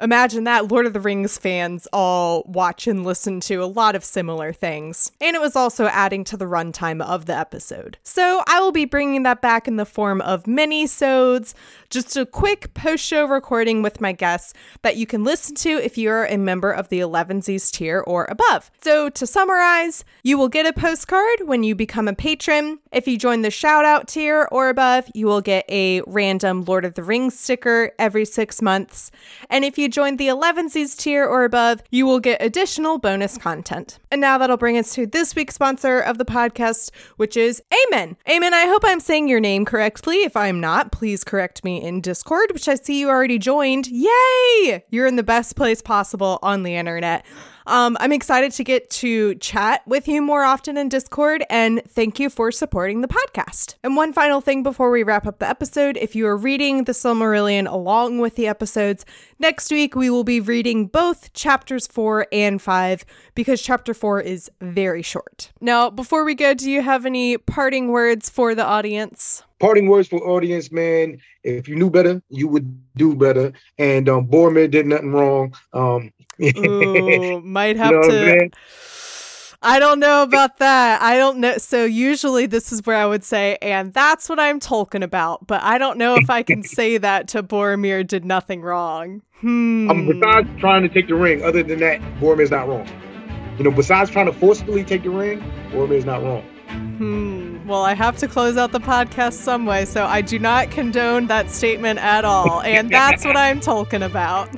Imagine that Lord of the Rings fans all watch and listen to a lot of similar things. And it was also adding to the runtime of the episode. So I will be bringing that back in the form of mini-sodes, just a quick post-show recording with my guests that you can listen to if you're a member of the 11sies tier or above. So to summarize, you will get a postcard when you become a patron. If you join the shout out tier or above, you will get a random Lord of the Rings sticker every six months. And if you join the 11sies tier or above, you will get additional bonus content. And now that'll bring us to this week's sponsor of the podcast, which is Amen. Amen, I hope I'm saying your name correctly. If I'm not, please correct me in Discord, which I see you already joined. Yay! You're in the best place possible on the internet. Um, I'm excited to get to chat with you more often in Discord, and thank you for supporting the podcast. And one final thing before we wrap up the episode if you are reading The Silmarillion along with the episodes, next week we will be reading both chapters four and five because chapter four is very short. Now, before we go, do you have any parting words for the audience? parting words for audience, man. If you knew better, you would do better. And um, Boromir did nothing wrong. Um, Ooh, might have you know to. I don't know about that. I don't know. So usually this is where I would say, and that's what I'm talking about. But I don't know if I can say that to Boromir did nothing wrong. Hmm. Um, besides trying to take the ring, other than that, Boromir's not wrong. You know, besides trying to forcibly take the ring, Boromir's not wrong. Hmm. Well, I have to close out the podcast some way, so I do not condone that statement at all. And that's what I'm talking about.